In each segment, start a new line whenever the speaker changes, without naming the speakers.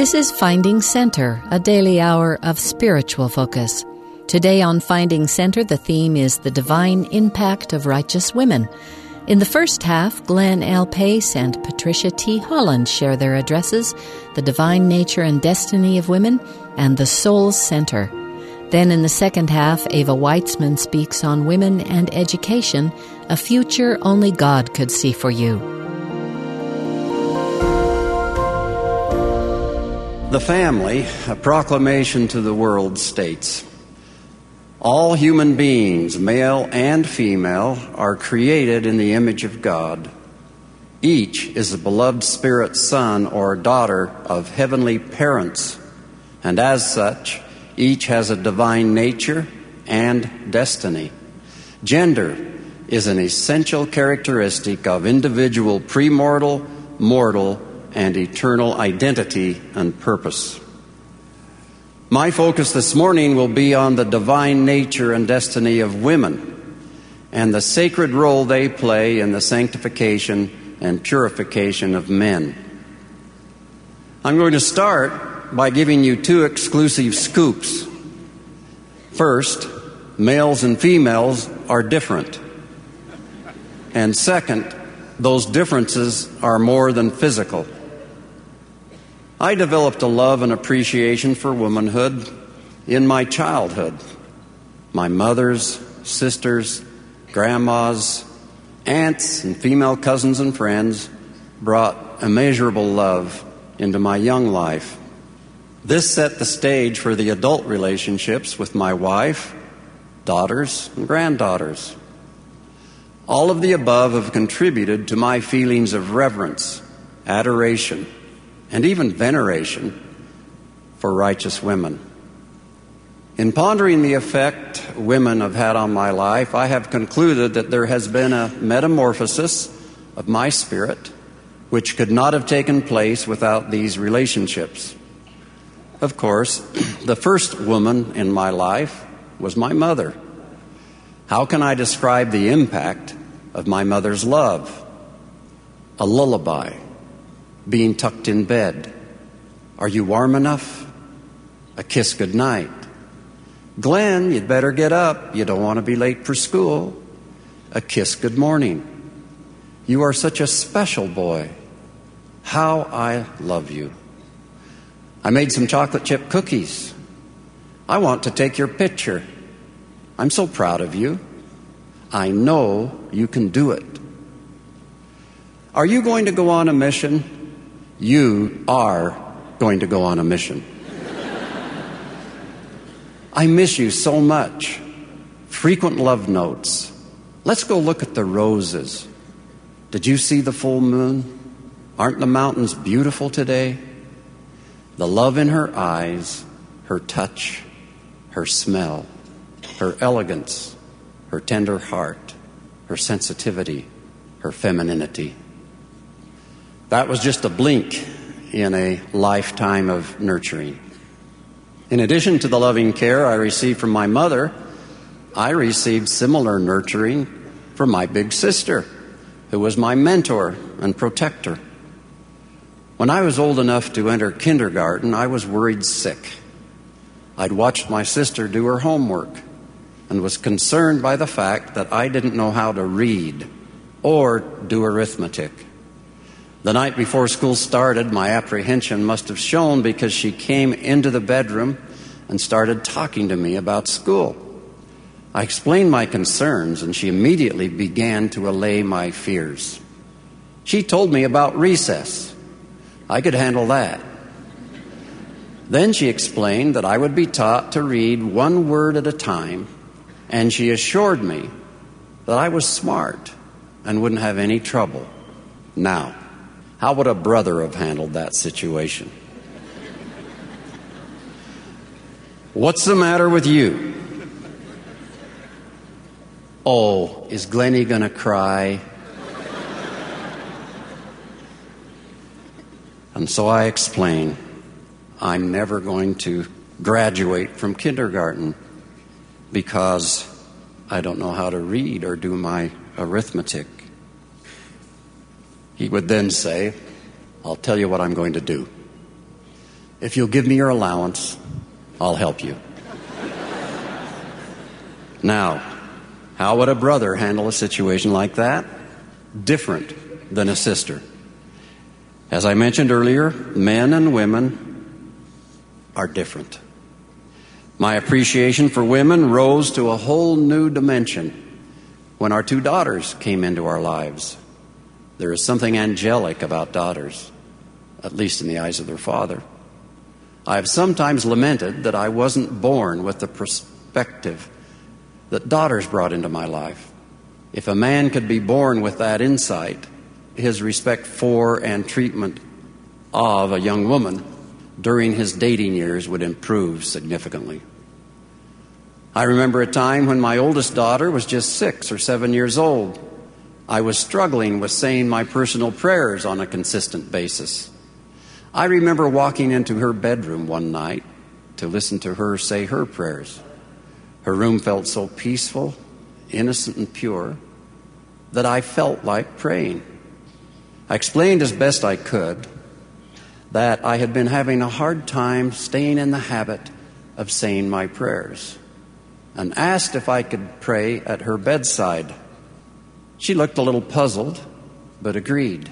This is Finding Center, a daily hour of spiritual focus. Today on Finding Center, the theme is the divine impact of righteous women. In the first half, Glenn L. Pace and Patricia T. Holland share their addresses, The Divine Nature and Destiny of Women, and The Soul's Center. Then in the second half, Ava Weitzman speaks on women and education, a future only God could see for you.
The family, a proclamation to the world, states All human beings, male and female, are created in the image of God. Each is a beloved spirit son or daughter of heavenly parents, and as such, each has a divine nature and destiny. Gender is an essential characteristic of individual premortal, mortal, and eternal identity and purpose. My focus this morning will be on the divine nature and destiny of women and the sacred role they play in the sanctification and purification of men. I'm going to start by giving you two exclusive scoops. First, males and females are different. And second, those differences are more than physical. I developed a love and appreciation for womanhood in my childhood. My mother's, sisters, grandmas, aunts, and female cousins and friends brought immeasurable love into my young life. This set the stage for the adult relationships with my wife, daughters, and granddaughters. All of the above have contributed to my feelings of reverence, adoration, and even veneration for righteous women. In pondering the effect women have had on my life, I have concluded that there has been a metamorphosis of my spirit which could not have taken place without these relationships. Of course, the first woman in my life was my mother. How can I describe the impact of my mother's love? A lullaby being tucked in bed. Are you warm enough? A kiss goodnight. Glenn, you'd better get up. You don't want to be late for school. A kiss good morning. You are such a special boy. How I love you. I made some chocolate chip cookies. I want to take your picture. I'm so proud of you. I know you can do it. Are you going to go on a mission? You are going to go on a mission. I miss you so much. Frequent love notes. Let's go look at the roses. Did you see the full moon? Aren't the mountains beautiful today? The love in her eyes, her touch, her smell, her elegance, her tender heart, her sensitivity, her femininity. That was just a blink in a lifetime of nurturing. In addition to the loving care I received from my mother, I received similar nurturing from my big sister, who was my mentor and protector. When I was old enough to enter kindergarten, I was worried sick. I'd watched my sister do her homework and was concerned by the fact that I didn't know how to read or do arithmetic. The night before school started, my apprehension must have shown because she came into the bedroom and started talking to me about school. I explained my concerns, and she immediately began to allay my fears. She told me about recess. I could handle that. Then she explained that I would be taught to read one word at a time, and she assured me that I was smart and wouldn't have any trouble. Now, how would a brother have handled that situation? What's the matter with you? Oh, is Glennie going to cry? And so I explain I'm never going to graduate from kindergarten because I don't know how to read or do my arithmetic. He would then say, I'll tell you what I'm going to do. If you'll give me your allowance, I'll help you. now, how would a brother handle a situation like that? Different than a sister. As I mentioned earlier, men and women are different. My appreciation for women rose to a whole new dimension when our two daughters came into our lives. There is something angelic about daughters, at least in the eyes of their father. I have sometimes lamented that I wasn't born with the perspective that daughters brought into my life. If a man could be born with that insight, his respect for and treatment of a young woman during his dating years would improve significantly. I remember a time when my oldest daughter was just six or seven years old. I was struggling with saying my personal prayers on a consistent basis. I remember walking into her bedroom one night to listen to her say her prayers. Her room felt so peaceful, innocent, and pure that I felt like praying. I explained as best I could that I had been having a hard time staying in the habit of saying my prayers and asked if I could pray at her bedside. She looked a little puzzled, but agreed.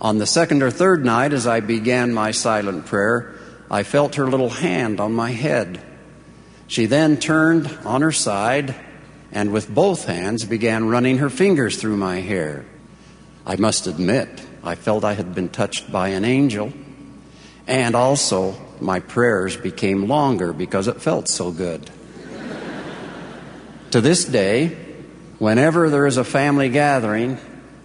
On the second or third night, as I began my silent prayer, I felt her little hand on my head. She then turned on her side and with both hands began running her fingers through my hair. I must admit, I felt I had been touched by an angel, and also my prayers became longer because it felt so good. to this day, whenever there is a family gathering,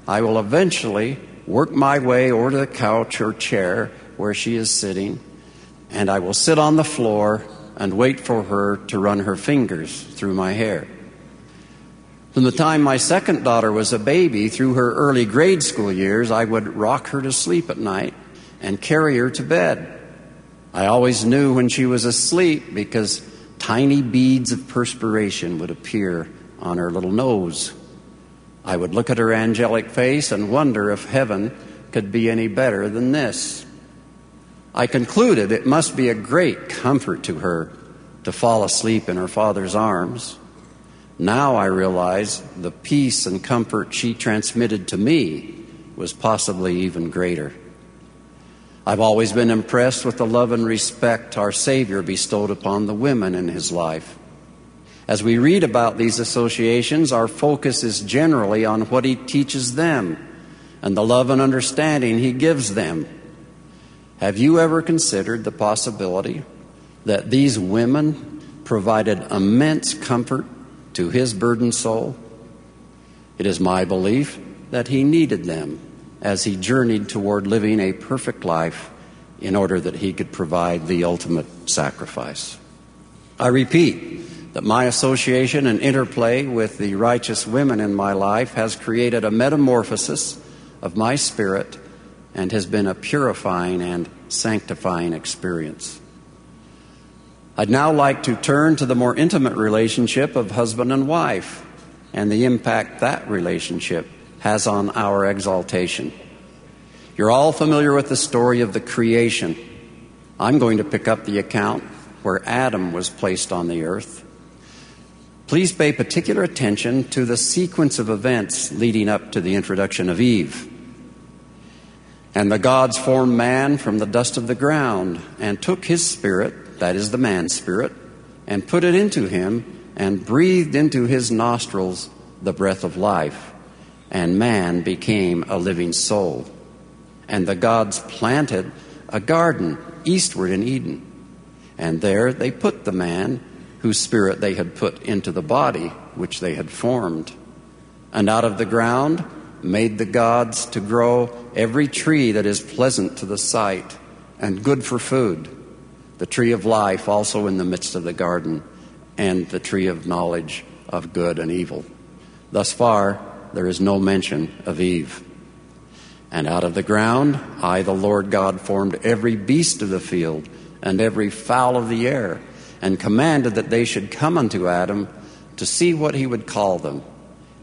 I will eventually work my way over to the couch or chair where she is sitting, and I will sit on the floor and wait for her to run her fingers through my hair. From the time my second daughter was a baby through her early grade school years, I would rock her to sleep at night and carry her to bed. I always knew when she was asleep because tiny beads of perspiration would appear on her little nose. I would look at her angelic face and wonder if heaven could be any better than this. I concluded it must be a great comfort to her to fall asleep in her father's arms. Now I realize the peace and comfort she transmitted to me was possibly even greater. I've always been impressed with the love and respect our Savior bestowed upon the women in his life. As we read about these associations, our focus is generally on what he teaches them and the love and understanding he gives them. Have you ever considered the possibility that these women provided immense comfort to his burdened soul? It is my belief that he needed them as he journeyed toward living a perfect life in order that he could provide the ultimate sacrifice. I repeat that my association and interplay with the righteous women in my life has created a metamorphosis of my spirit and has been a purifying and sanctifying experience. I'd now like to turn to the more intimate relationship of husband and wife and the impact that relationship has on our exaltation. You're all familiar with the story of the creation. I'm going to pick up the account where Adam was placed on the earth. Please pay particular attention to the sequence of events leading up to the introduction of Eve. And the gods formed man from the dust of the ground and took his spirit that is the man spirit, and put it into him, and breathed into his nostrils the breath of life, and man became a living soul. And the gods planted a garden eastward in Eden, and there they put the man whose spirit they had put into the body which they had formed. And out of the ground made the gods to grow every tree that is pleasant to the sight and good for food the tree of life also in the midst of the garden, and the tree of knowledge of good and evil. Thus far, there is no mention of Eve. And out of the ground, I, the Lord God, formed every beast of the field and every fowl of the air, and commanded that they should come unto Adam to see what he would call them.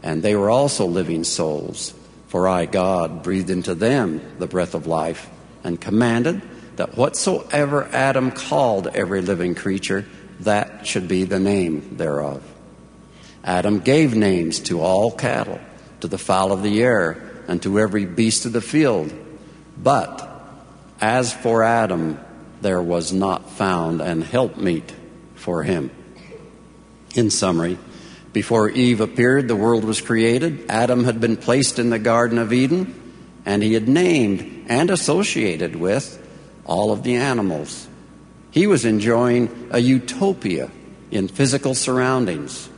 And they were also living souls, for I, God, breathed into them the breath of life, and commanded that whatsoever Adam called every living creature, that should be the name thereof. Adam gave names to all cattle, to the fowl of the air, and to every beast of the field. But as for Adam, there was not found an helpmeet for him. In summary, before Eve appeared, the world was created. Adam had been placed in the Garden of Eden, and he had named and associated with all of the animals. He was enjoying a utopia in physical surroundings,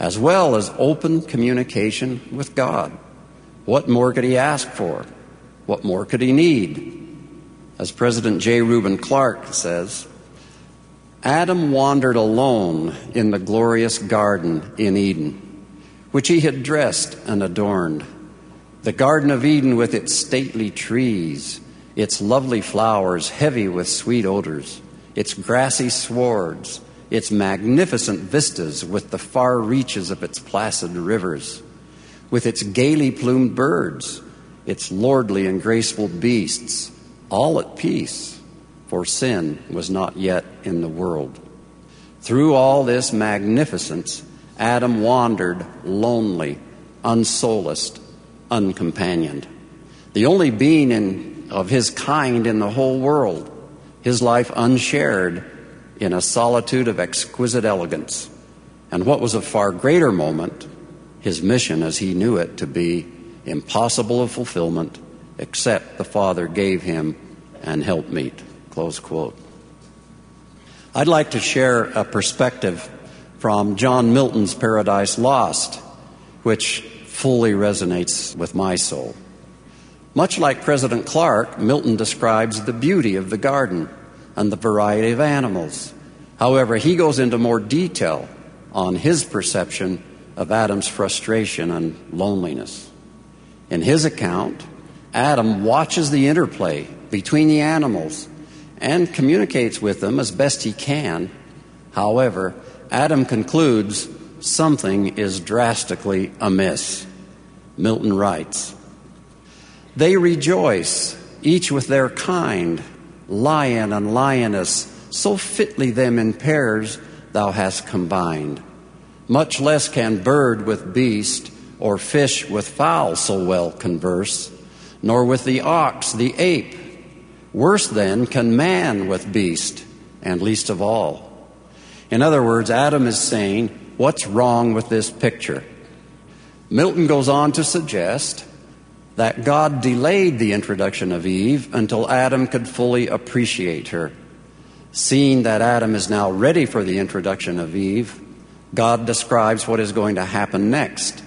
as well as open communication with God. What more could he ask for? What more could he need? As President J. Reuben Clark says, Adam wandered alone in the glorious garden in Eden, which he had dressed and adorned. The Garden of Eden with its stately trees, its lovely flowers heavy with sweet odors, its grassy swards, its magnificent vistas with the far reaches of its placid rivers, with its gaily plumed birds, its lordly and graceful beasts, all at peace for sin was not yet in the world. Through all this magnificence, Adam wandered lonely, unsolaced, uncompanioned. The only being in, of his kind in the whole world, his life unshared in a solitude of exquisite elegance. And what was a far greater moment, his mission as he knew it to be impossible of fulfillment except the Father gave him an helpmeet. Close quote. I'd like to share a perspective from John Milton's Paradise Lost, which fully resonates with my soul. Much like President Clark, Milton describes the beauty of the garden and the variety of animals. However, he goes into more detail on his perception of Adam's frustration and loneliness. In his account, Adam watches the interplay between the animals and communicates with them as best he can. However, Adam concludes something is drastically amiss. Milton writes They rejoice, each with their kind, lion and lioness, so fitly them in pairs thou hast combined. Much less can bird with beast, or fish with fowl so well converse, nor with the ox, the ape, Worse then can man with beast, and least of all. In other words, Adam is saying, What's wrong with this picture? Milton goes on to suggest that God delayed the introduction of Eve until Adam could fully appreciate her. Seeing that Adam is now ready for the introduction of Eve, God describes what is going to happen next.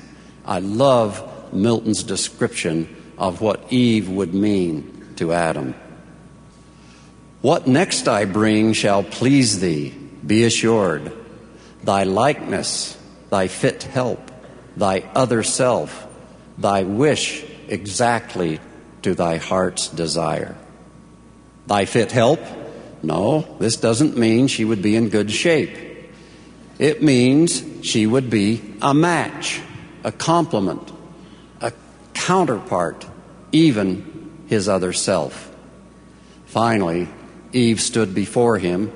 I love Milton's description of what Eve would mean to Adam. What next I bring shall please thee, be assured. Thy likeness, thy fit help, thy other self, thy wish exactly to thy heart's desire. Thy fit help? No, this doesn't mean she would be in good shape. It means she would be a match, a complement, a counterpart, even his other self. Finally, Eve stood before him,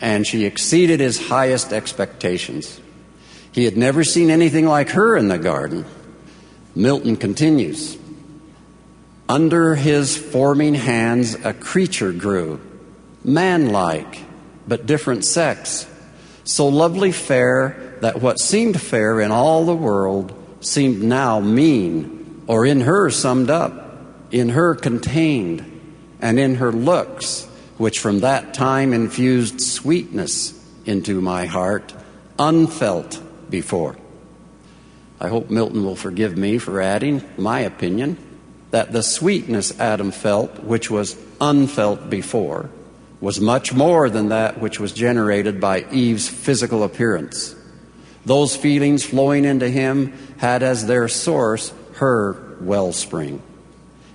and she exceeded his highest expectations. He had never seen anything like her in the garden. Milton continues Under his forming hands, a creature grew, manlike, but different sex, so lovely fair that what seemed fair in all the world seemed now mean, or in her summed up, in her contained, and in her looks which from that time infused sweetness into my heart, unfelt before. I hope Milton will forgive me for adding my opinion that the sweetness Adam felt, which was unfelt before, was much more than that which was generated by Eve's physical appearance. Those feelings flowing into him had as their source her wellspring.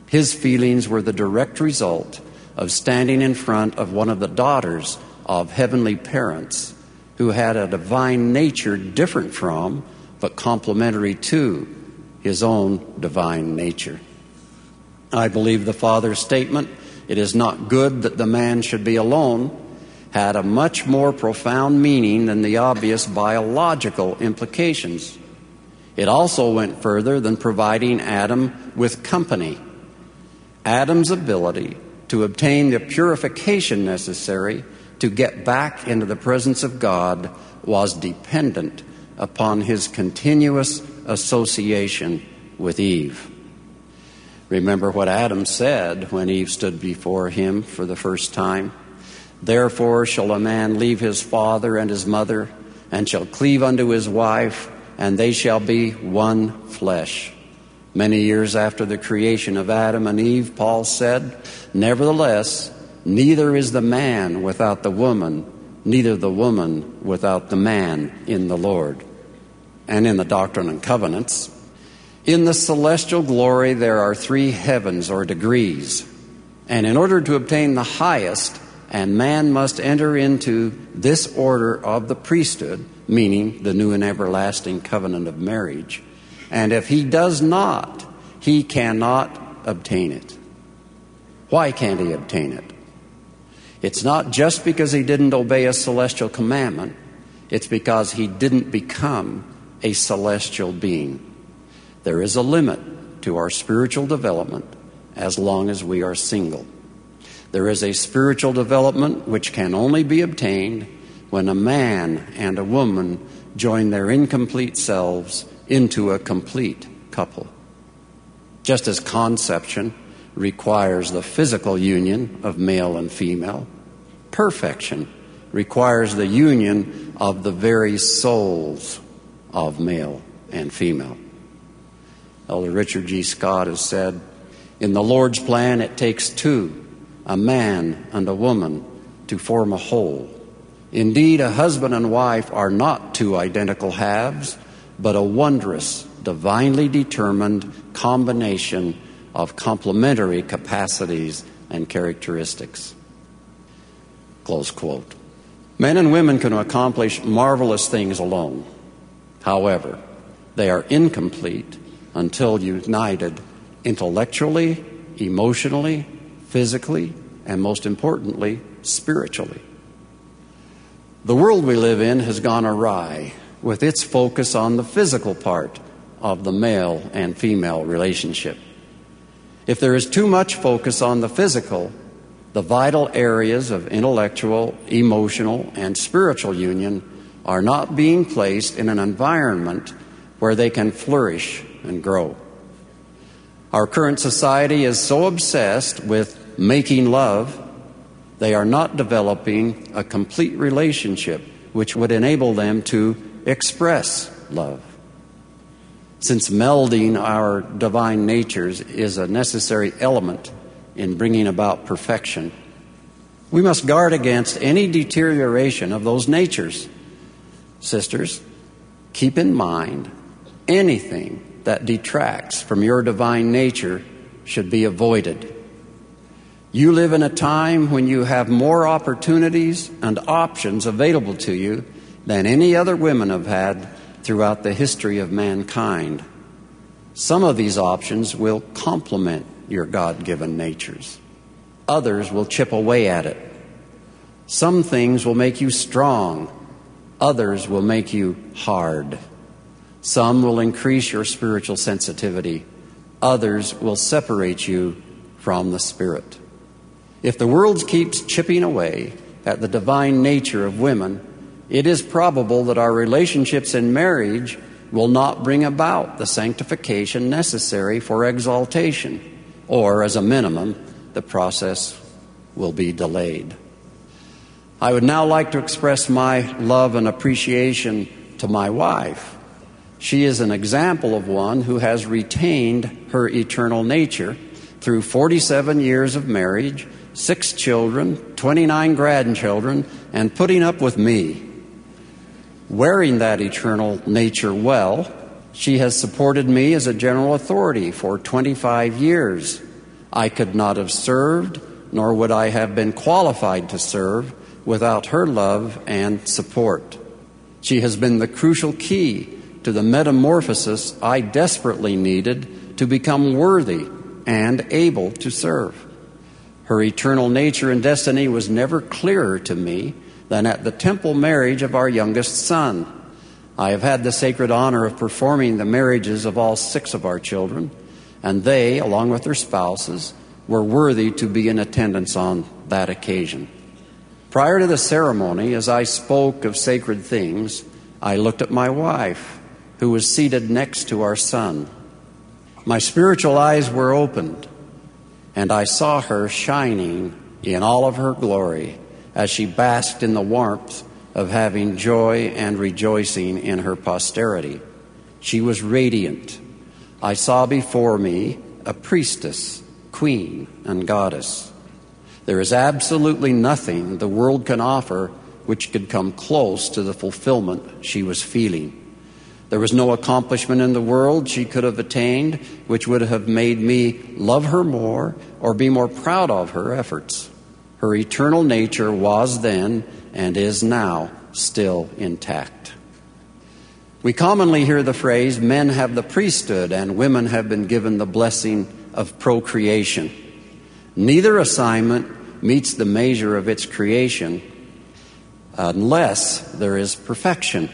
His feelings were the direct result of standing in front of one of the daughters of heavenly parents who had a divine nature different from, but complementary to, his own divine nature. I believe the Father's statement it is not good that the man should be alone, had a much more profound meaning than the obvious biological implications. It also went further than providing Adam with company. Adam's ability to obtain the purification necessary to get back into the presence of God was dependent upon his continuous association with Eve. Remember what Adam said when Eve stood before him for the first time. Therefore shall a man leave his father and his mother, and shall cleave unto his wife, and they shall be one flesh. Many years after the creation of Adam and Eve, Paul said, Nevertheless, neither is the man without the woman, neither the woman without the man in the Lord. And in the Doctrine and Covenants, in the celestial glory there are three heavens or degrees. And in order to obtain the highest, and man must enter into this order of the priesthood, meaning the new and everlasting covenant of marriage. And if he does not, he cannot obtain it. Why can't he obtain it? It's not just because he didn't obey a celestial commandment, it's because he didn't become a celestial being. There is a limit to our spiritual development as long as we are single. There is a spiritual development which can only be obtained when a man and a woman join their incomplete selves into a complete couple. Just as conception requires the physical union of male and female, perfection requires the union of the very souls of male and female. Elder Richard G. Scott has said, In the Lord's plan, it takes two a man and a woman to form a whole. Indeed, a husband and wife are not two identical halves, but a wondrous, divinely determined combination of complementary capacities and characteristics. Close quote. Men and women can accomplish marvelous things alone. However, they are incomplete until united intellectually, emotionally, physically, and most importantly, spiritually. The world we live in has gone awry with its focus on the physical part of the male and female relationship. If there is too much focus on the physical, the vital areas of intellectual, emotional, and spiritual union are not being placed in an environment where they can flourish and grow. Our current society is so obsessed with making love, they are not developing a complete relationship which would enable them to express love. Since melding our divine natures is a necessary element in bringing about perfection, we must guard against any deterioration of those natures. Sisters, keep in mind anything that detracts from your divine nature should be avoided. You live in a time when you have more opportunities and options available to you than any other women have had throughout the history of mankind. Some of these options will complement your God given natures, others will chip away at it. Some things will make you strong, others will make you hard. Some will increase your spiritual sensitivity, others will separate you from the Spirit. If the world keeps chipping away at the divine nature of women, it is probable that our relationships in marriage will not bring about the sanctification necessary for exaltation, or as a minimum, the process will be delayed. I would now like to express my love and appreciation to my wife. She is an example of one who has retained her eternal nature through 47 years of marriage six children, 29 grandchildren, and putting up with me. Wearing that eternal nature well, she has supported me as a general authority for 25 years. I could not have served, nor would I have been qualified to serve without her love and support. She has been the crucial key to the metamorphosis I desperately needed to become worthy and able to serve. Her eternal nature and destiny was never clearer to me than at the temple marriage of our youngest son. I have had the sacred honor of performing the marriages of all six of our children, and they, along with their spouses, were worthy to be in attendance on that occasion. Prior to the ceremony, as I spoke of sacred things, I looked at my wife, who was seated next to our son. My spiritual eyes were opened, and I saw her shining in all of her glory as she basked in the warmth of having joy and rejoicing in her posterity. She was radiant. I saw before me a priestess, queen, and goddess. There is absolutely nothing the world can offer which could come close to the fulfillment she was feeling. There was no accomplishment in the world she could have attained which would have made me love her more or be more proud of her efforts. Her eternal nature was then and is now still intact. We commonly hear the phrase men have the priesthood and women have been given the blessing of procreation. Neither assignment meets the measure of its creation unless there is perfection.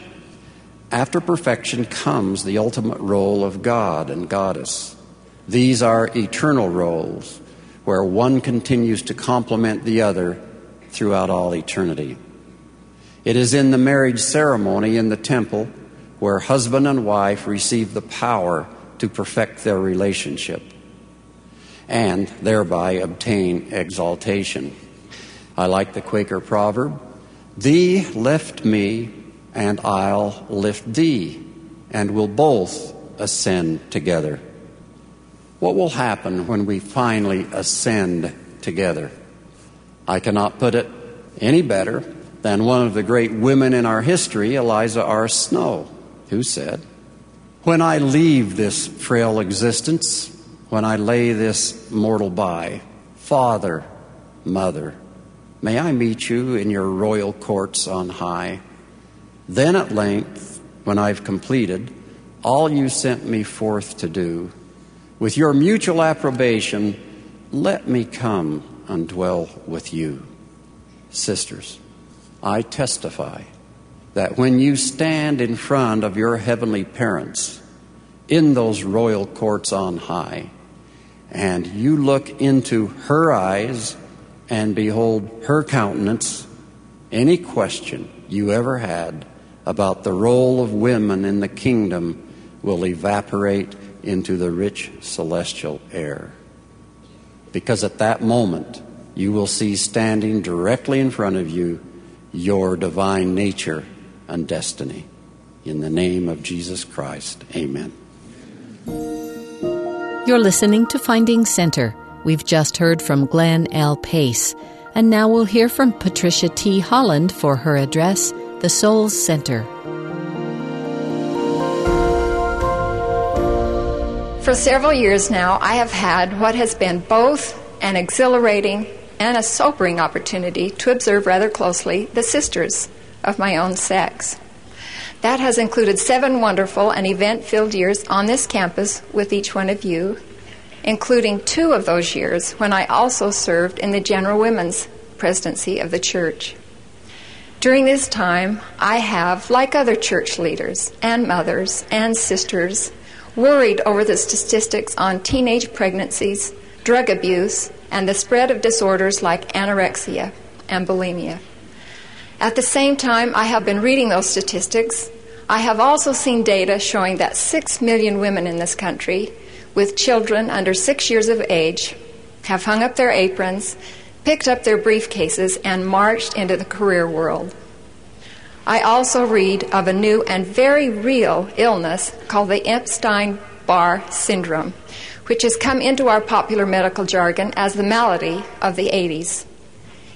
After perfection comes the ultimate role of God and Goddess. These are eternal roles where one continues to complement the other throughout all eternity. It is in the marriage ceremony in the temple where husband and wife receive the power to perfect their relationship and thereby obtain exaltation. I like the Quaker proverb Thee lift me, and I'll lift thee, and we'll both ascend together. What will happen when we finally ascend together? I cannot put it any better than one of the great women in our history, Eliza R. Snow, who said, When I leave this frail existence, when I lay this mortal by, Father, Mother, may I meet you in your royal courts on high. Then at length, when I've completed all you sent me forth to do, with your mutual approbation, let me come and dwell with you. Sisters, I testify that when you stand in front of your heavenly parents in those royal courts on high, and you look into her eyes and behold her countenance, any question you ever had about the role of women in the kingdom will evaporate into the rich celestial air. Because at that moment, you will see standing directly in front of you your divine nature and destiny. In the name of Jesus Christ, amen.
You're listening to Finding Center. We've just heard from Glenn L. Pace, and now we'll hear from Patricia T. Holland for her address, The Souls Center.
For several years now, I have had what has been both an exhilarating and a sobering opportunity to observe rather closely the sisters of my own sex. That has included seven wonderful and event filled years on this campus with each one of you, including two of those years when I also served in the General Women's Presidency of the Church. During this time, I have, like other church leaders and mothers and sisters, worried over the statistics on teenage pregnancies, drug abuse, and the spread of disorders like anorexia and bulimia. At the same time, I have been reading those statistics. I have also seen data showing that 6 million women in this country with children under six years of age have hung up their aprons, picked up their briefcases, and marched into the career world. I also read of a new and very real illness called the Epstein Barr syndrome, which has come into our popular medical jargon as the malady of the 80s.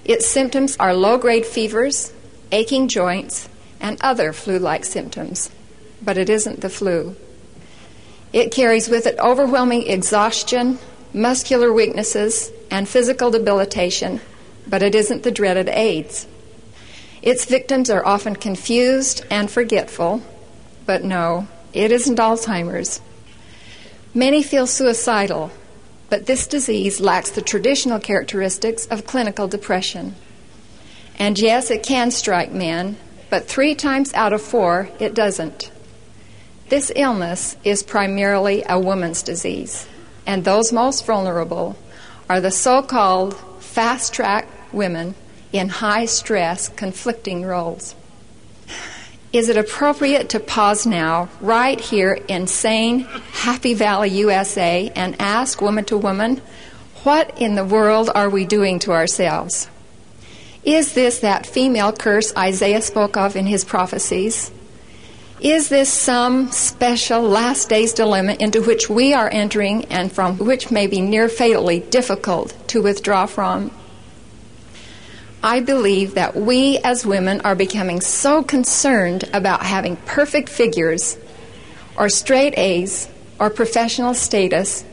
Its symptoms are low grade fevers, aching joints, and other flu like symptoms. But it isn't the flu. It carries with it overwhelming exhaustion, muscular weaknesses, and physical debilitation, but it isn't the dreaded AIDS. Its victims are often confused and forgetful, but no, it isn't Alzheimer's. Many feel suicidal, but this disease lacks the traditional characteristics of clinical depression. And yes, it can strike men, but three times out of four, it doesn't. This illness is primarily a woman's disease, and those most vulnerable are the so called fast track women in high stress, conflicting roles. Is it appropriate to pause now, right here in sane Happy Valley, USA, and ask woman to woman, what in the world are we doing to ourselves? Is this that female curse Isaiah spoke of in his prophecies? Is this some special last days dilemma into which we are entering and from which may be near fatally difficult to withdraw from? I believe that we as women are becoming so concerned about having perfect figures or straight A's or professional status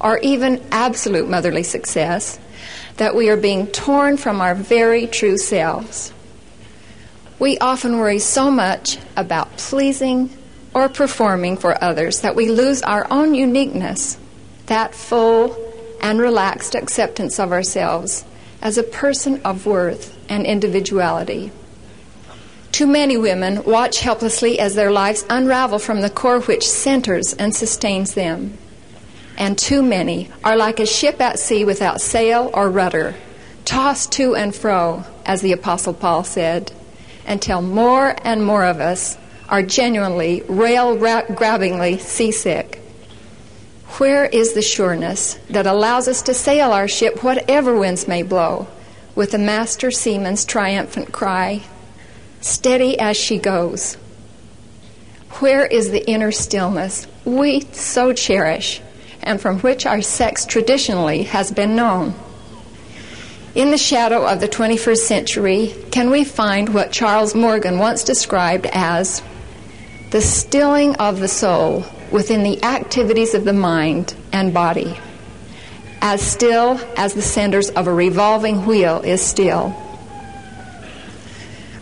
or even absolute motherly success that we are being torn from our very true selves. We often worry so much about pleasing or performing for others that we lose our own uniqueness, that full and relaxed acceptance of ourselves as a person of worth and individuality. Too many women watch helplessly as their lives unravel from the core which centers and sustains them. And too many are like a ship at sea without sail or rudder, tossed to and fro, as the Apostle Paul said until more and more of us are genuinely, rail grabbingly seasick. Where is the sureness that allows us to sail our ship whatever winds may blow, with the master seaman's triumphant cry, steady as she goes? Where is the inner stillness we so cherish and from which our sex traditionally has been known? In the shadow of the 21st century, can we find what Charles Morgan once described as the stilling of the soul within the activities of the mind and body, as still as the centers of a revolving wheel is still?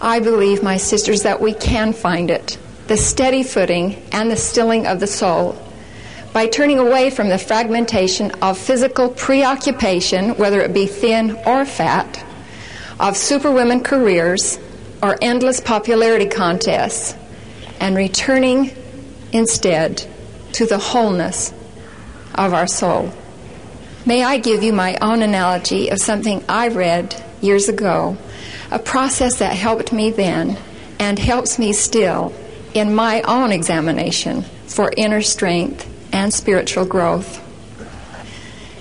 I believe, my sisters, that we can find it the steady footing and the stilling of the soul by turning away from the fragmentation of physical preoccupation, whether it be thin or fat, of superwomen careers or endless popularity contests, and returning instead to the wholeness of our soul. May I give you my own analogy of something I read years ago, a process that helped me then and helps me still in my own examination for inner strength and spiritual growth.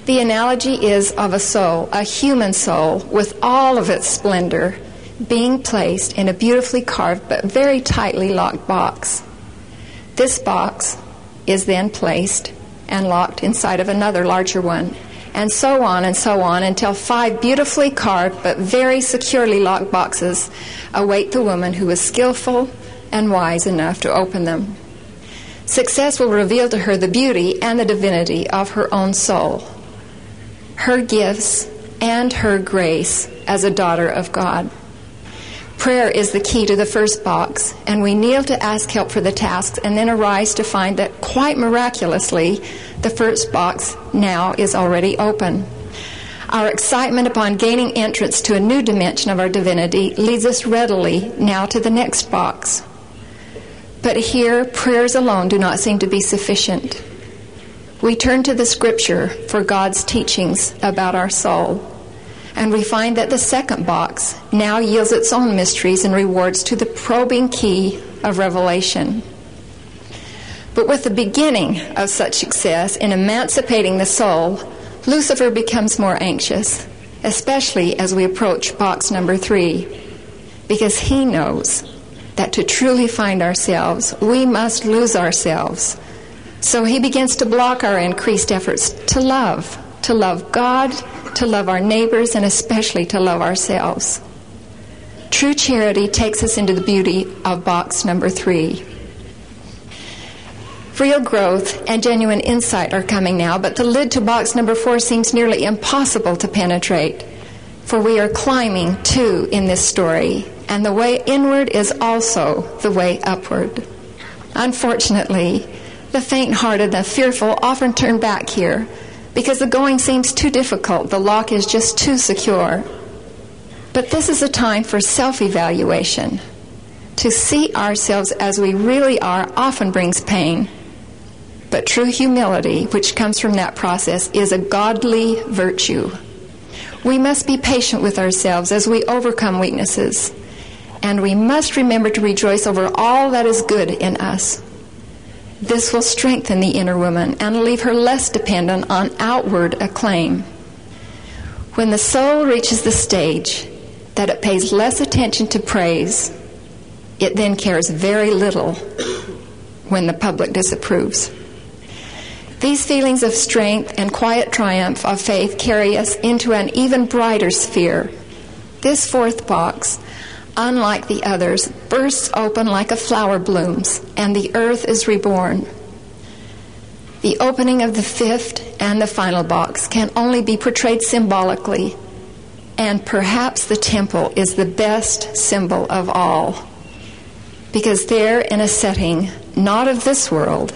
The analogy is of a soul, a human soul, with all of its splendor, being placed in a beautifully carved but very tightly locked box. This box is then placed and locked inside of another larger one, and so on and so on until five beautifully carved but very securely locked boxes await the woman who is skillful and wise enough to open them. Success will reveal to her the beauty and the divinity of her own soul, her gifts, and her grace as a daughter of God. Prayer is the key to the first box, and we kneel to ask help for the tasks and then arise to find that quite miraculously, the first box now is already open. Our excitement upon gaining entrance to a new dimension of our divinity leads us readily now to the next box, but here, prayers alone do not seem to be sufficient. We turn to the scripture for God's teachings about our soul, and we find that the second box now yields its own mysteries and rewards to the probing key of revelation. But with the beginning of such success in emancipating the soul, Lucifer becomes more anxious, especially as we approach box number three, because he knows that to truly find ourselves, we must lose ourselves. So he begins to block our increased efforts to love, to love God, to love our neighbors, and especially to love ourselves. True charity takes us into the beauty of box number three. Real growth and genuine insight are coming now, but the lid to box number four seems nearly impossible to penetrate. For we are climbing, too, in this story, and the way inward is also the way upward. Unfortunately, the faint hearted and fearful often turn back here because the going seems too difficult, the lock is just too secure. But this is a time for self evaluation. To see ourselves as we really are often brings pain. But true humility, which comes from that process, is a godly virtue. We must be patient with ourselves as we overcome weaknesses. And we must remember to rejoice over all that is good in us. This will strengthen the inner woman and leave her less dependent on outward acclaim. When the soul reaches the stage that it pays less attention to praise, it then cares very little when the public disapproves. These feelings of strength and quiet triumph of faith carry us into an even brighter sphere. This fourth box, unlike the others, bursts open like a flower blooms, and the earth is reborn. The opening of the fifth and the final box can only be portrayed symbolically, and perhaps the temple is the best symbol of all. Because there, in a setting not of this world,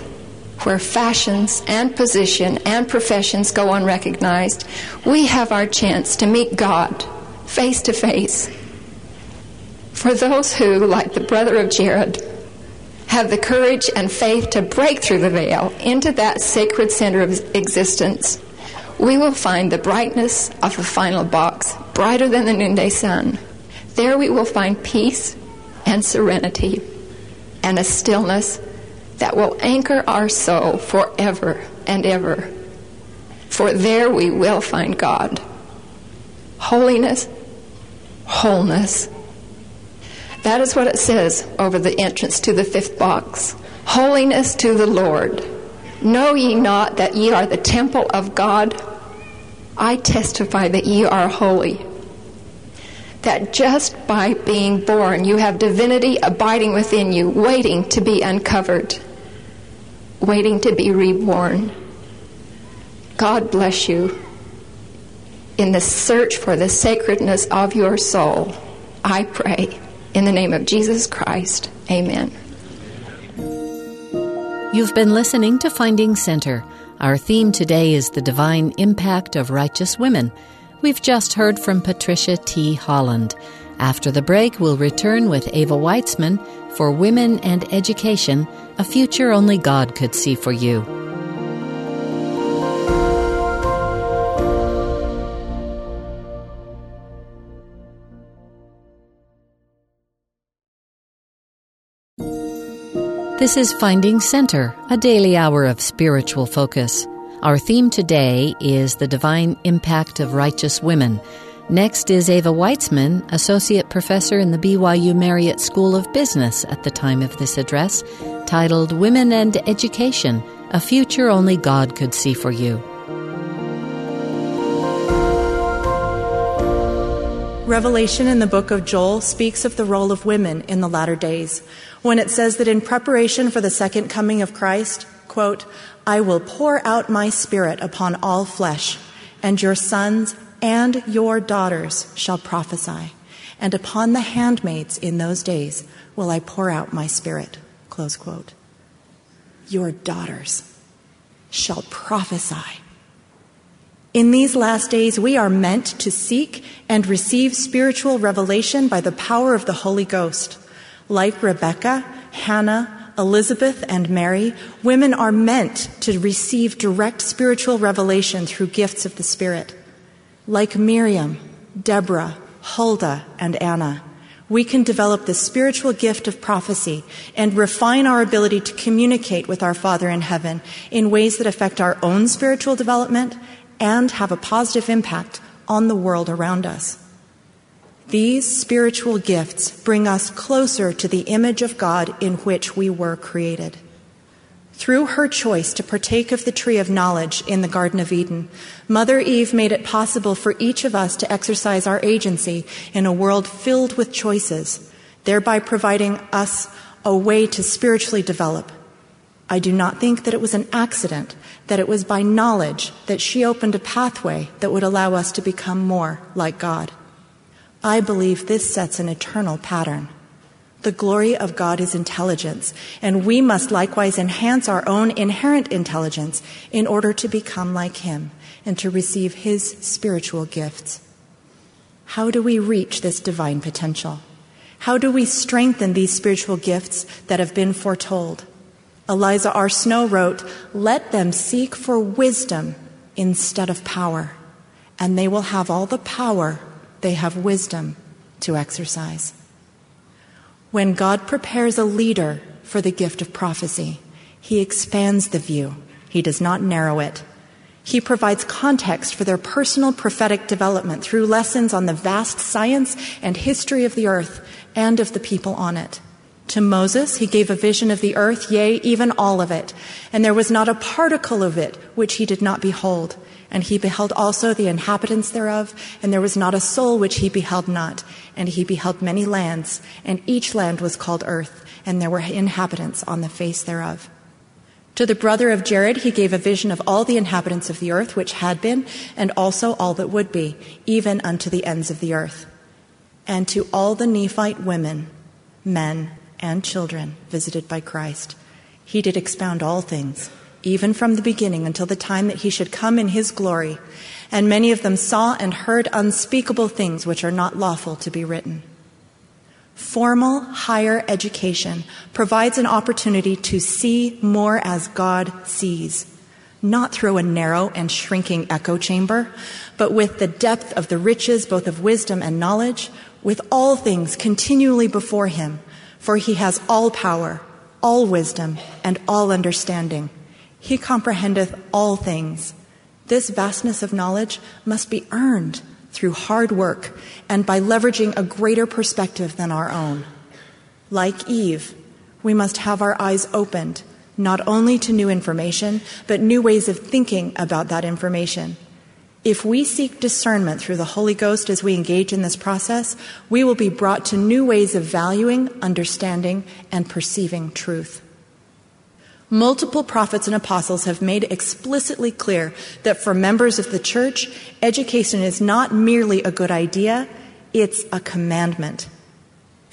where fashions and position and professions go unrecognized, we have our chance to meet God face to face. For those who, like the brother of Jared, have the courage and faith to break through the veil into that sacred center of existence, we will find the brightness of the final box, brighter than the noonday sun. There we will find peace and serenity and a stillness that will anchor our soul forever and ever. For there we will find God. Holiness, wholeness. That is what it says over the entrance to the fifth box. Holiness to the Lord. Know ye not that ye are the temple of God? I testify that ye are holy that just by being born, you have divinity abiding within you, waiting to be uncovered, waiting to be reborn. God bless you. In the search for the sacredness of your soul, I pray in the name of Jesus Christ. Amen.
You've been listening to Finding Center. Our theme today is the divine impact of righteous women. We've just heard from Patricia T. Holland. After the break, we'll return with Eva Witesman for Women and Education, a future only God could see for you. This is Finding Center, a daily hour of spiritual focus. Our theme today is the divine impact of righteous women. Next is Eva Witesman, Associate Professor in the BYU Marriott School of Business at the time of this address, titled Women and Education A Future Only God Could See for You.
Revelation in the book of Joel speaks of the role of women in the latter days, when it says that in preparation for the second coming of Christ, quote, I will pour out my spirit upon all flesh, and your sons and your daughters shall prophesy, and upon the handmaids in those days will I pour out my spirit. Close quote. Your daughters shall prophesy. In these last days, we are meant to seek and receive spiritual revelation by the power of the Holy Ghost. Like Rebecca, Hannah, Elizabeth and Mary, women are meant to receive direct spiritual revelation through gifts of the Spirit. Like Miriam, Deborah, Huldah, and Anna, we can develop the spiritual gift of prophecy and refine our ability to communicate with our Father in heaven in ways that affect our own spiritual development and have a positive impact on the world around us. These spiritual gifts bring us closer to the image of God in which we were created. Through her choice to partake of the tree of knowledge in the Garden of Eden, Mother Eve made it possible for each of us to exercise our agency in a world filled with choices, thereby providing us a way to spiritually develop. I do not think that it was an accident that it was by knowledge that she opened a pathway that would allow us to become more like God. I believe this sets an eternal pattern. The glory of God is intelligence, and we must likewise enhance our own inherent intelligence in order to become like Him and to receive His spiritual gifts. How do we reach this divine potential? How do we strengthen these spiritual gifts that have been foretold? Eliza R. Snow wrote, Let them seek for wisdom instead of power, and they will have all the power they have wisdom to exercise. When God prepares a leader for the gift of prophecy, he expands the view, he does not narrow it. He provides context for their personal prophetic development through lessons on the vast science and history of the earth and of the people on it. To Moses, he gave a vision of the earth, yea, even all of it, and there was not a particle of it which he did not behold. And he beheld also the inhabitants thereof, and there was not a soul which he beheld not. And he beheld many lands, and each land was called earth, and there were inhabitants on the face thereof. To the brother of Jared he gave a vision of all the inhabitants of the earth which had been, and also all that would be, even unto the ends of the earth. And to all the Nephite women, men, and children visited by Christ, he did expound all things even from the beginning until the time that he should come in his glory. And many of them saw and heard unspeakable things which are not lawful to be written. Formal higher education provides an opportunity to see more as God sees, not through a narrow and shrinking echo chamber, but with the depth of the riches both of wisdom and knowledge, with all things continually before him, for he has all power, all wisdom, and all understanding. He comprehendeth all things. This vastness of knowledge must be earned through hard work and by leveraging a greater perspective than our own. Like Eve, we must have our eyes opened not only to new information, but new ways of thinking about that information. If we seek discernment through the Holy Ghost as we engage in this process, we will be brought to new ways of valuing, understanding, and perceiving truth. Multiple prophets and apostles have made explicitly clear that for members of the church, education is not merely a good idea, it's a commandment.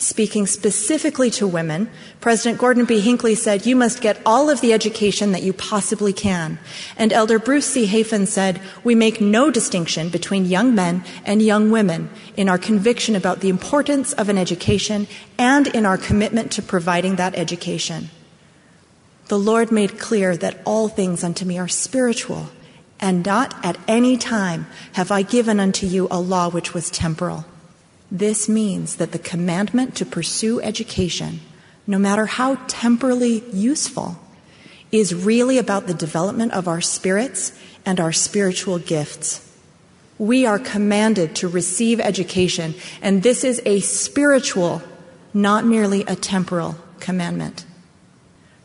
Speaking specifically to women, President Gordon B. Hinckley said, You must get all of the education that you possibly can. And Elder Bruce C. Hafen said, We make no distinction between young men and young women in our conviction about the importance of an education and in our commitment to providing that education. The Lord made clear that all things unto me are spiritual, and not at any time have I given unto you a law which was temporal. This means that the commandment to pursue education, no matter how temporally useful, is really about the development of our spirits and our spiritual gifts. We are commanded to receive education, and this is a spiritual, not merely a temporal commandment.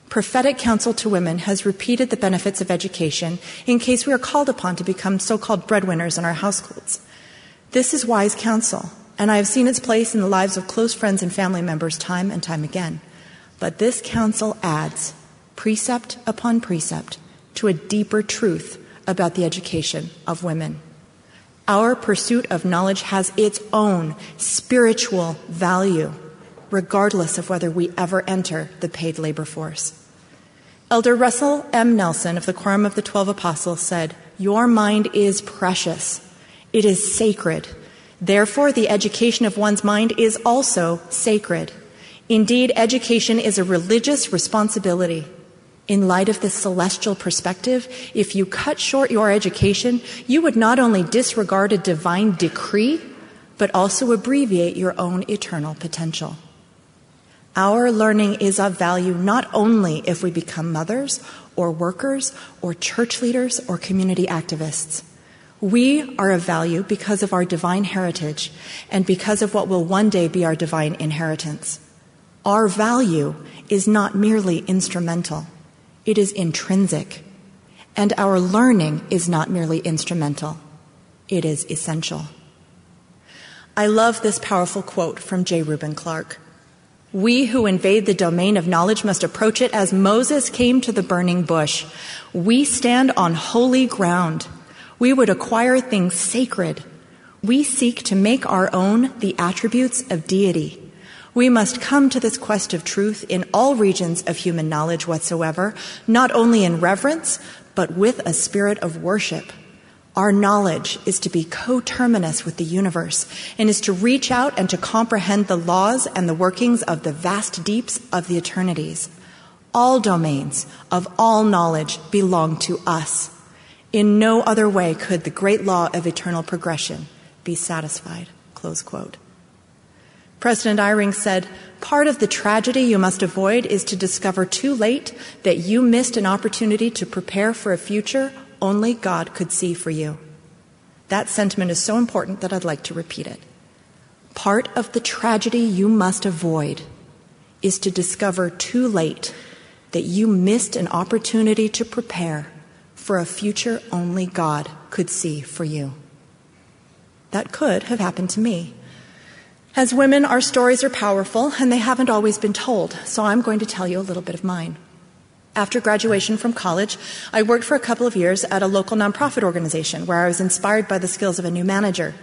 Prophetic Counsel to Women has repeated the benefits of education in case we are called upon to become so called breadwinners in our households. This is wise counsel, and I have seen its place in the lives of close friends and family members time and time again. But this counsel adds precept upon precept to a deeper truth about the education of women. Our pursuit of knowledge has its own spiritual value, regardless of whether we ever enter the paid labor force. Elder Russell M. Nelson of the Quorum of the Twelve Apostles said, Your mind is precious, it is sacred. Therefore, the education of one's mind is also sacred. Indeed, education is a religious responsibility. In light of this celestial perspective, if you cut short your education, you would not only disregard a divine decree, but also abbreviate your own eternal potential. Our learning is of value not only if we become mothers or workers or church leaders or community activists. We are of value because of our divine heritage and because of what will one day be our divine inheritance. Our value is not merely instrumental, it is intrinsic. And our learning is not merely instrumental, it is essential. I love this powerful quote from J. Reuben Clark. We who invade the domain of knowledge must approach it as Moses came to the burning bush. We stand on holy ground. We would acquire things sacred. We seek to make our own the attributes of deity. We must come to this quest of truth in all regions of human knowledge whatsoever, not only in reverence, but with a spirit of worship. Our knowledge is to be coterminous with the universe and is to reach out and to comprehend the laws and the workings of the vast deeps of the eternities. All domains of all knowledge belong to us. In no other way could the great law of eternal progression be satisfied. Close quote. President Eyring said, Part of the tragedy you must avoid is to discover too late that you missed an opportunity to prepare for a future only God could see for you. That sentiment is so important that I'd like to repeat it. Part of the tragedy you must avoid is to discover too late that you missed an opportunity to prepare for a future only God could see for you. That could have happened to me. As women, our stories are powerful and they haven't always been told, so I'm going to tell you a little bit of mine. After graduation from college, I worked for a couple of years at a local nonprofit organization where I was inspired by the skills of a new manager.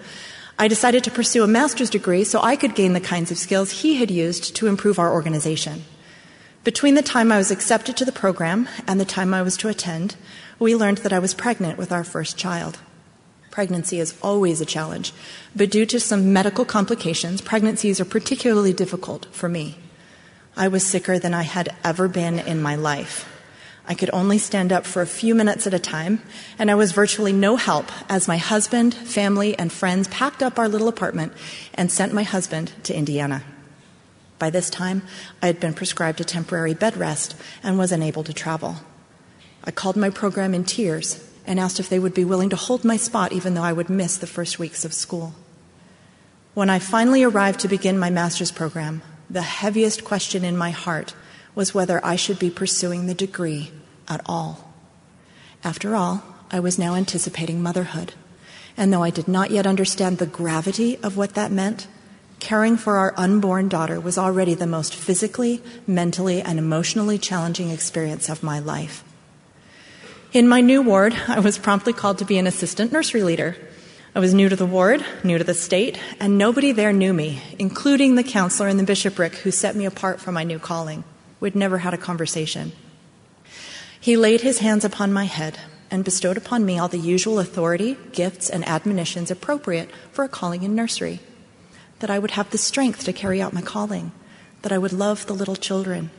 I decided to pursue a master's degree so I could gain the kinds of skills he had used to improve our organization. Between the time I was accepted to the program and the time I was to attend, we learned that I was pregnant with our first child. Pregnancy is always a challenge, but due to some medical complications, pregnancies are particularly difficult for me. I was sicker than I had ever been in my life. I could only stand up for a few minutes at a time, and I was virtually no help as my husband, family, and friends packed up our little apartment and sent my husband to Indiana. By this time, I had been prescribed a temporary bed rest and was unable to travel. I called my program in tears and asked if they would be willing to hold my spot even though I would miss the first weeks of school. When I finally arrived to begin my master's program, the heaviest question in my heart was whether I should be pursuing the degree at all. After all, I was now anticipating motherhood. And though I did not yet understand the gravity of what that meant, caring for our unborn daughter was already the most physically, mentally, and emotionally challenging experience of my life. In my new ward, I was promptly called to be an assistant nursery leader. I was new to the ward, new to the state, and nobody there knew me, including the counselor in the bishopric who set me apart from my new calling. We'd never had a conversation. He laid his hands upon my head and bestowed upon me all the usual authority, gifts, and admonitions appropriate for a calling in nursery. That I would have the strength to carry out my calling, that I would love the little children.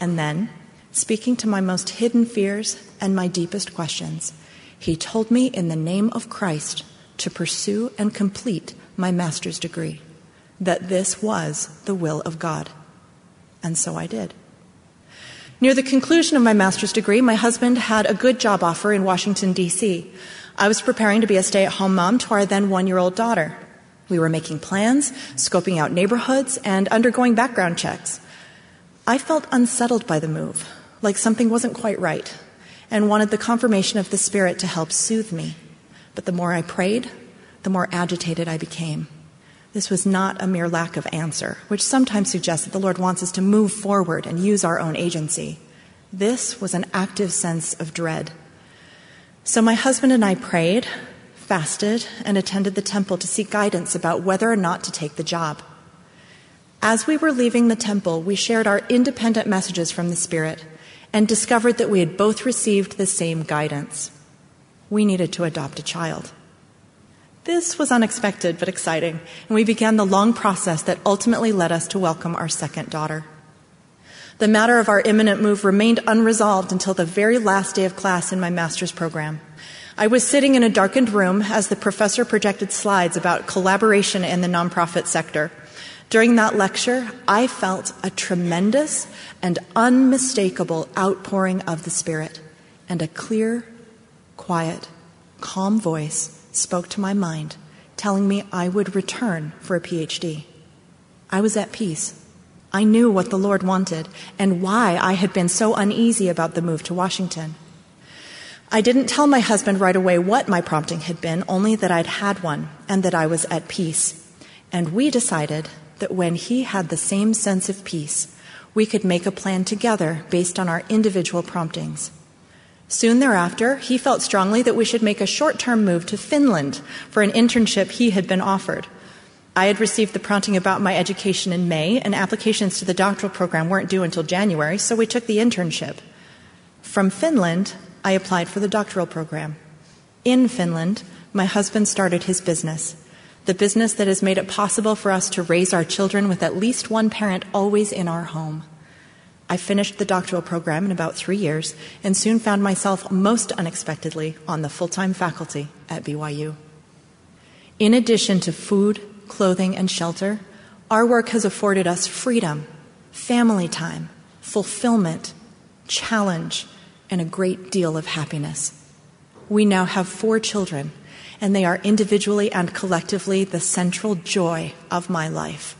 And then, speaking to my most hidden fears and my deepest questions. He told me in the name of Christ to pursue and complete my master's degree, that this was the will of God. And so I did. Near the conclusion of my master's degree, my husband had a good job offer in Washington, D.C. I was preparing to be a stay at home mom to our then one year old daughter. We were making plans, scoping out neighborhoods, and undergoing background checks. I felt unsettled by the move like something wasn't quite right, and wanted the confirmation of the Spirit to help soothe me. But the more I prayed, the more agitated I became. This was not a mere lack of answer, which sometimes suggests that the Lord wants us to move forward and use our own agency. This was an active sense of dread. So my husband and I prayed, fasted, and attended the temple to seek guidance about whether or not to take the job. As we were leaving the temple, we shared our independent messages from the Spirit and discovered that we had both received the same guidance. We needed to adopt a child. This was unexpected but exciting, and we began the long process that ultimately led us to welcome our second daughter. The matter of our imminent move remained unresolved until the very last day of class in my master's program. I was sitting in a darkened room as the professor projected slides about collaboration in the nonprofit sector. During that lecture, I felt a tremendous and unmistakable outpouring of the Spirit, and a clear, quiet, calm voice spoke to my mind, telling me I would return for a PhD. I was at peace. I knew what the Lord wanted and why I had been so uneasy about the move to Washington. I didn't tell my husband right away what my prompting had been, only that I'd had one and that I was at peace. And we decided that when he had the same sense of peace, we could make a plan together based on our individual promptings. Soon thereafter, he felt strongly that we should make a short term move to Finland for an internship he had been offered. I had received the prompting about my education in May, and applications to the doctoral program weren't due until January, so we took the internship. From Finland, I applied for the doctoral program. In Finland, my husband started his business, the business that has made it possible for us to raise our children with at least one parent always in our home. I finished the doctoral program in about three years and soon found myself most unexpectedly on the full time faculty at BYU. In addition to food, clothing, and shelter, our work has afforded us freedom, family time, fulfillment, challenge, and a great deal of happiness. We now have four children, and they are individually and collectively the central joy of my life.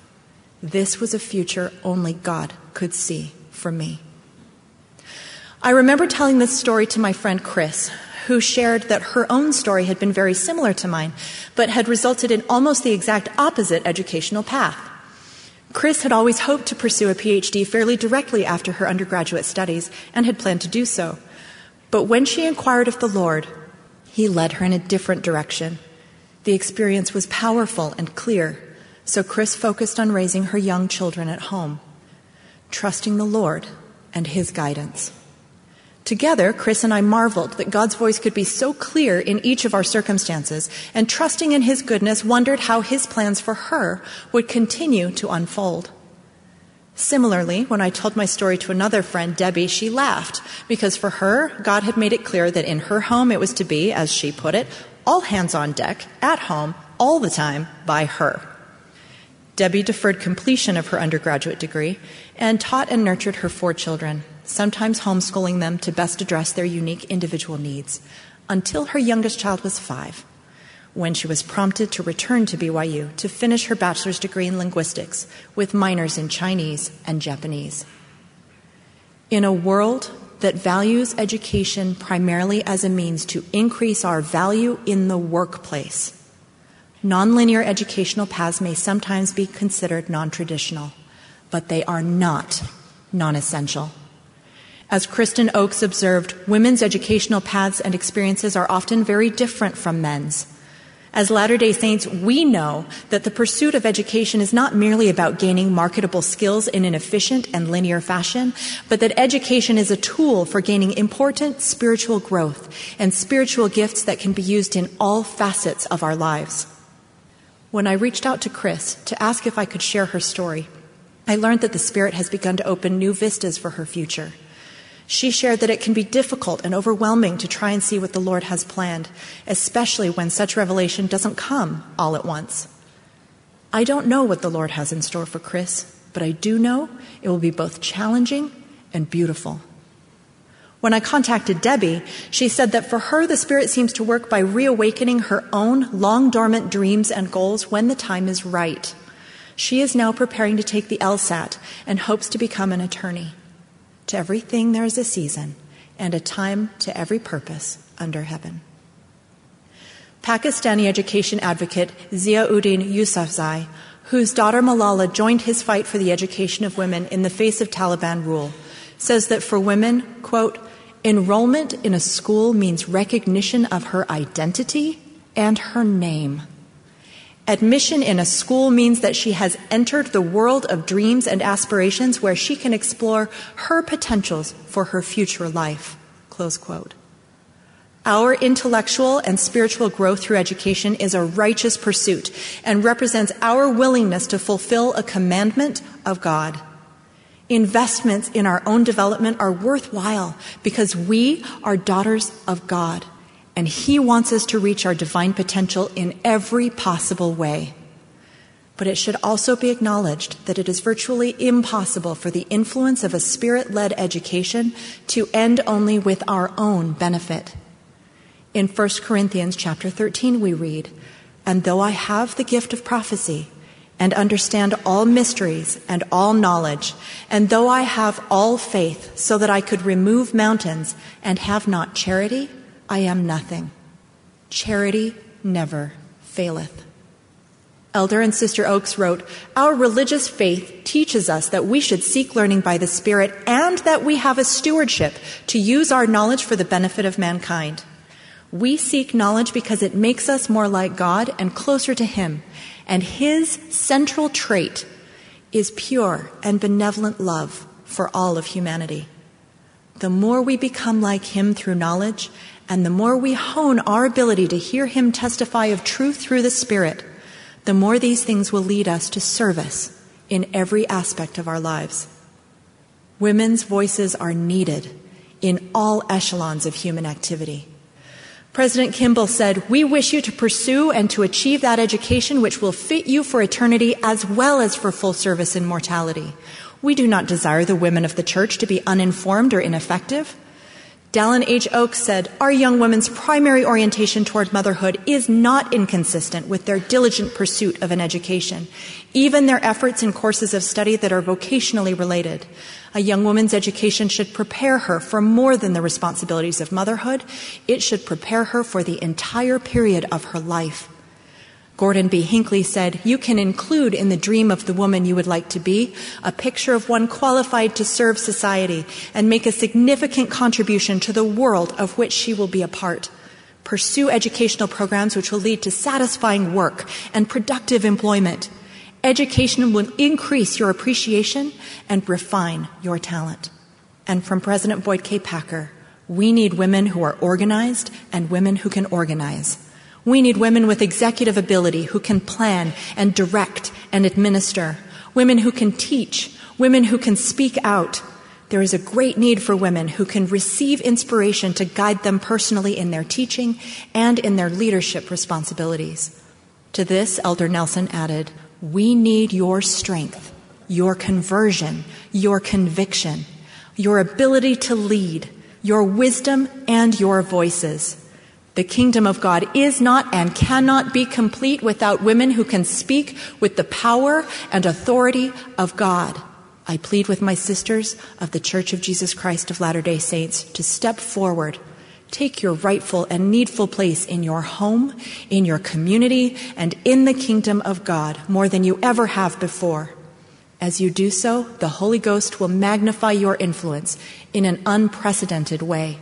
This was a future only God could see for me. I remember telling this story to my friend Chris, who shared that her own story had been very similar to mine, but had resulted in almost the exact opposite educational path. Chris had always hoped to pursue a PhD fairly directly after her undergraduate studies and had planned to do so. But when she inquired of the Lord, He led her in a different direction. The experience was powerful and clear, so Chris focused on raising her young children at home trusting the Lord and His guidance. Together, Chris and I marveled that God's voice could be so clear in each of our circumstances, and trusting in His goodness, wondered how His plans for her would continue to unfold. Similarly, when I told my story to another friend, Debbie, she laughed because for her, God had made it clear that in her home it was to be, as she put it, all hands on deck, at home, all the time, by her. Debbie deferred completion of her undergraduate degree and taught and nurtured her four children, sometimes homeschooling them to best address their unique individual needs, until her youngest child was five, when she was prompted to return to BYU to finish her bachelor's degree in linguistics with minors in Chinese and Japanese. In a world that values education primarily as a means to increase our value in the workplace, Nonlinear educational paths may sometimes be considered non traditional, but they are not non essential. As Kristen Oaks observed, women's educational paths and experiences are often very different from men's. As Latter day Saints, we know that the pursuit of education is not merely about gaining marketable skills in an efficient and linear fashion, but that education is a tool for gaining important spiritual growth and spiritual gifts that can be used in all facets of our lives. When I reached out to Chris to ask if I could share her story, I learned that the Spirit has begun to open new vistas for her future. She shared that it can be difficult and overwhelming to try and see what the Lord has planned, especially when such revelation doesn't come all at once. I don't know what the Lord has in store for Chris, but I do know it will be both challenging and beautiful. When I contacted Debbie, she said that for her, the Spirit seems to work by reawakening her own long dormant dreams and goals when the time is right. She is now preparing to take the LSAT and hopes to become an attorney. To everything there is a season, and a time to every purpose under heaven. Pakistani education advocate Ziauddin Yousafzai, whose daughter Malala joined his fight for the education of women in the face of Taliban rule, says that for women, quote, Enrollment in a school means recognition of her identity and her name. Admission in a school means that she has entered the world of dreams and aspirations where she can explore her potentials for her future life. Close quote. Our intellectual and spiritual growth through education is a righteous pursuit and represents our willingness to fulfill a commandment of God investments in our own development are worthwhile because we are daughters of God, and He wants us to reach our divine potential in every possible way. But it should also be acknowledged that it is virtually impossible for the influence of a spirit led education to end only with our own benefit. In 1 Corinthians chapter 13, we read, And though I have the gift of prophecy, and understand all mysteries and all knowledge, and though I have all faith so that I could remove mountains and have not charity, I am nothing. Charity never faileth. Elder and Sister Oaks wrote, Our religious faith teaches us that we should seek learning by the Spirit and that we have a stewardship to use our knowledge for the benefit of mankind. We seek knowledge because it makes us more like God and closer to Him and his central trait is pure and benevolent love for all of humanity. The more we become like him through knowledge, and the more we hone our ability to hear him testify of truth through the Spirit, the more these things will lead us to service in every aspect of our lives. Women's voices are needed in all echelons of human activity. President Kimball said, We wish you to pursue and to achieve that education which will fit you for eternity as well as for full service in mortality. We do not desire the women of the church to be uninformed or ineffective. Dallin H. Oaks said, Our young women's primary orientation toward motherhood is not inconsistent with their diligent pursuit of an education, even their efforts in courses of study that are vocationally related. A young woman's education should prepare her for more than the responsibilities of motherhood. It should prepare her for the entire period of her life. Gordon B. Hinckley said, You can include in the dream of the woman you would like to be a picture of one qualified to serve society and make a significant contribution to the world of which she will be a part. Pursue educational programs which will lead to satisfying work and productive employment. Education will increase your appreciation and refine your talent. And from President Boyd K. Packer, we need women who are organized and women who can organize. We need women with executive ability who can plan and direct and administer, women who can teach, women who can speak out. There is a great need for women who can receive inspiration to guide them personally in their teaching and in their leadership responsibilities. To this, Elder Nelson added, We need your strength, your conversion, your conviction, your ability to lead, your wisdom, and your voices. The kingdom of God is not and cannot be complete without women who can speak with the power and authority of God. I plead with my sisters of the Church of Jesus Christ of Latter day Saints to step forward. Take your rightful and needful place in your home, in your community, and in the kingdom of God more than you ever have before. As you do so, the Holy Ghost will magnify your influence in an unprecedented way.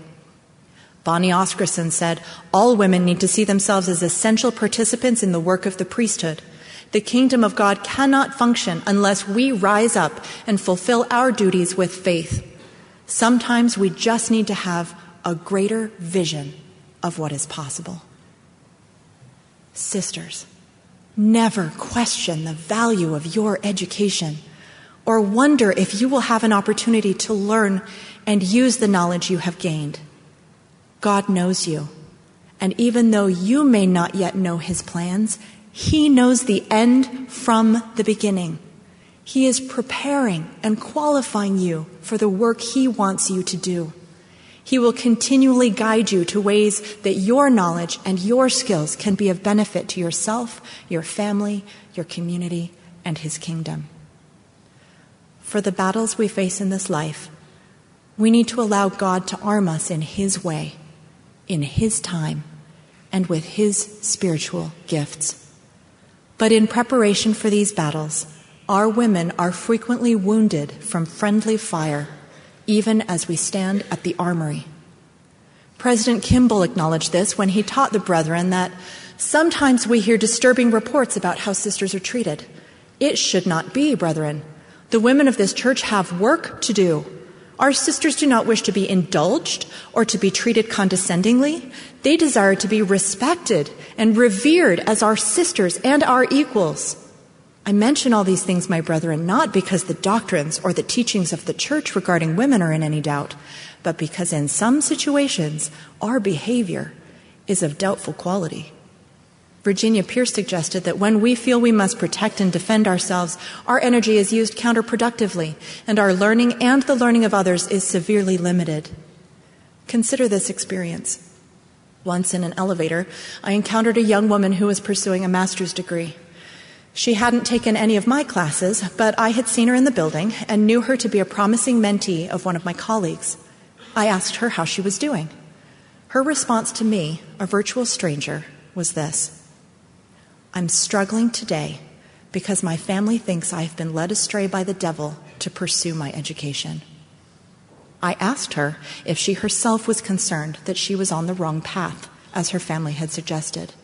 Bonnie Oscarson said, All women need to see themselves as essential participants in the work of the priesthood. The kingdom of God cannot function unless we rise up and fulfill our duties with faith. Sometimes we just need to have a greater vision of what is possible. Sisters, never question the value of your education or wonder if you will have an opportunity to learn and use the knowledge you have gained. God knows you. And even though you may not yet know his plans, he knows the end from the beginning. He is preparing and qualifying you for the work he wants you to do. He will continually guide you to ways that your knowledge and your skills can be of benefit to yourself, your family, your community, and his kingdom. For the battles we face in this life, we need to allow God to arm us in his way in His time and with His spiritual gifts. But in preparation for these battles, our women are frequently wounded from friendly fire, even as we stand at the armory. President Kimball acknowledged this when he taught the brethren that sometimes we hear disturbing reports about how sisters are treated. It should not be, brethren. The women of this church have work to do our sisters do not wish to be indulged or to be treated condescendingly. They desire to be respected and revered as our sisters and our equals. I mention all these things, my brethren, not because the doctrines or the teachings of the church regarding women are in any doubt, but because in some situations our behavior is of doubtful quality. Virginia Pearce suggested that when we feel we must protect and defend ourselves, our energy is used counterproductively, and our learning and the learning of others is severely limited. Consider this experience. Once in an elevator, I encountered a young woman who was pursuing a master's degree. She hadn't taken any of my classes, but I had seen her in the building and knew her to be a promising mentee of one of my colleagues. I asked her how she was doing. Her response to me, a virtual stranger, was this I'm struggling today because my family thinks I have been led astray by the devil to pursue my education. I asked her if she herself was concerned that she was on the wrong path, as her family had suggested.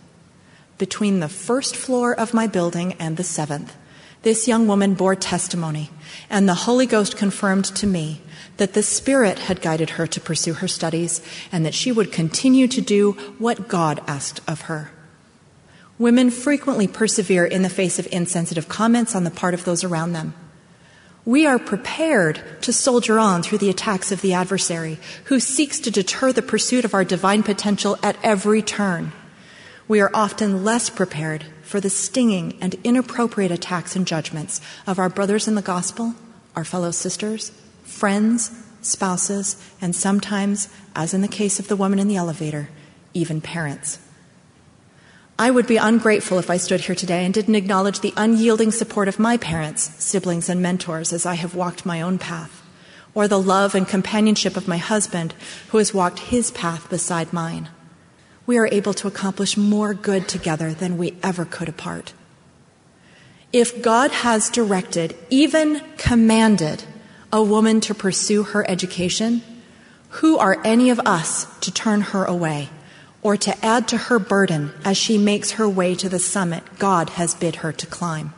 between the first floor of my building and the seventh. This young woman bore testimony, and the Holy Ghost confirmed to me that the Spirit had guided her to pursue her studies and that she would continue to do what God asked of her. Women frequently persevere in the face of insensitive comments on the part of those around them. We are prepared to soldier on through the attacks of the adversary, who seeks to deter the pursuit of our divine potential at every turn. We are often less prepared for the stinging and inappropriate attacks and judgments of our brothers in the gospel, our fellow sisters, friends, spouses, and sometimes, as in the case of the woman in the elevator, even parents. I would be ungrateful if I stood here today and didn't acknowledge the unyielding support of my parents, siblings, and mentors as I have walked my own path, or the love and companionship of my husband who has walked his path beside mine. We are able to accomplish more good together than we ever could apart. If God has directed, even commanded, a woman to pursue her education, who are any of us to turn her away? Or to add to her burden as she makes her way to the summit God has bid her to climb.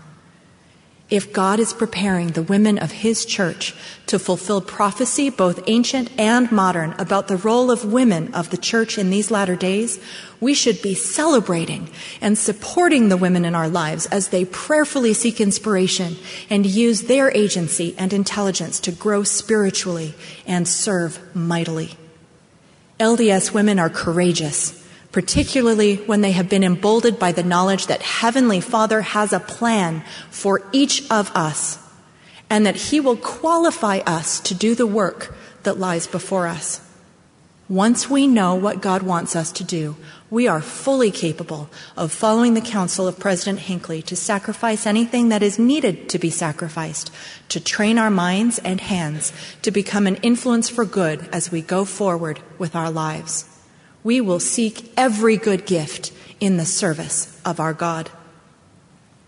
If God is preparing the women of His church to fulfill prophecy, both ancient and modern, about the role of women of the church in these latter days, we should be celebrating and supporting the women in our lives as they prayerfully seek inspiration and use their agency and intelligence to grow spiritually and serve mightily. LDS women are courageous, particularly when they have been emboldened by the knowledge that Heavenly Father has a plan for each of us and that He will qualify us to do the work that lies before us. Once we know what God wants us to do, we are fully capable of following the counsel of President Hinckley to sacrifice anything that is needed to be sacrificed, to train our minds and hands to become an influence for good as we go forward with our lives. We will seek every good gift in the service of our God.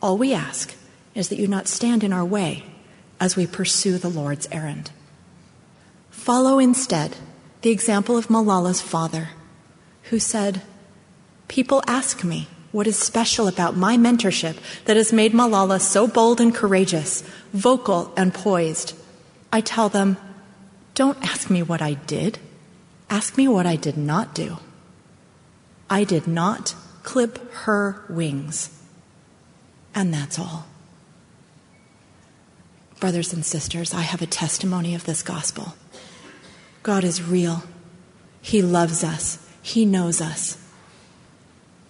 All we ask is that you not stand in our way as we pursue the Lord's errand. Follow instead the example of Malala's father, who said, People ask me what is special about my mentorship that has made Malala so bold and courageous, vocal and poised. I tell them, Don't ask me what I did. Ask me what I did not do. I did not clip her wings. And that's all. Brothers and sisters, I have a testimony of this gospel. God is real. He loves us. He knows us.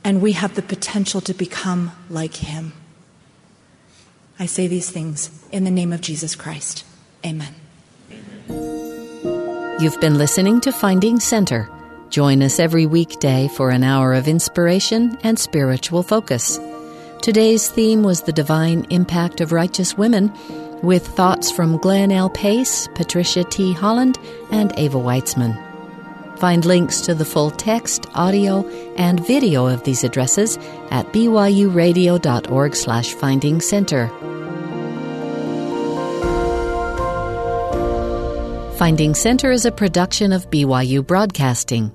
And we have the potential to become like Him. I say these things in the name of Jesus Christ. Amen.
You've been listening to Finding Center. Join us every weekday for an hour of inspiration and spiritual focus. Today's theme was the divine impact of righteous women with thoughts from Glenn L. Pace, Patricia T. Holland, and Eva Witesman. Find links to the full text, audio, and video of these addresses at byuradio.org slash finding center. Finding Center is a production of BYU Broadcasting.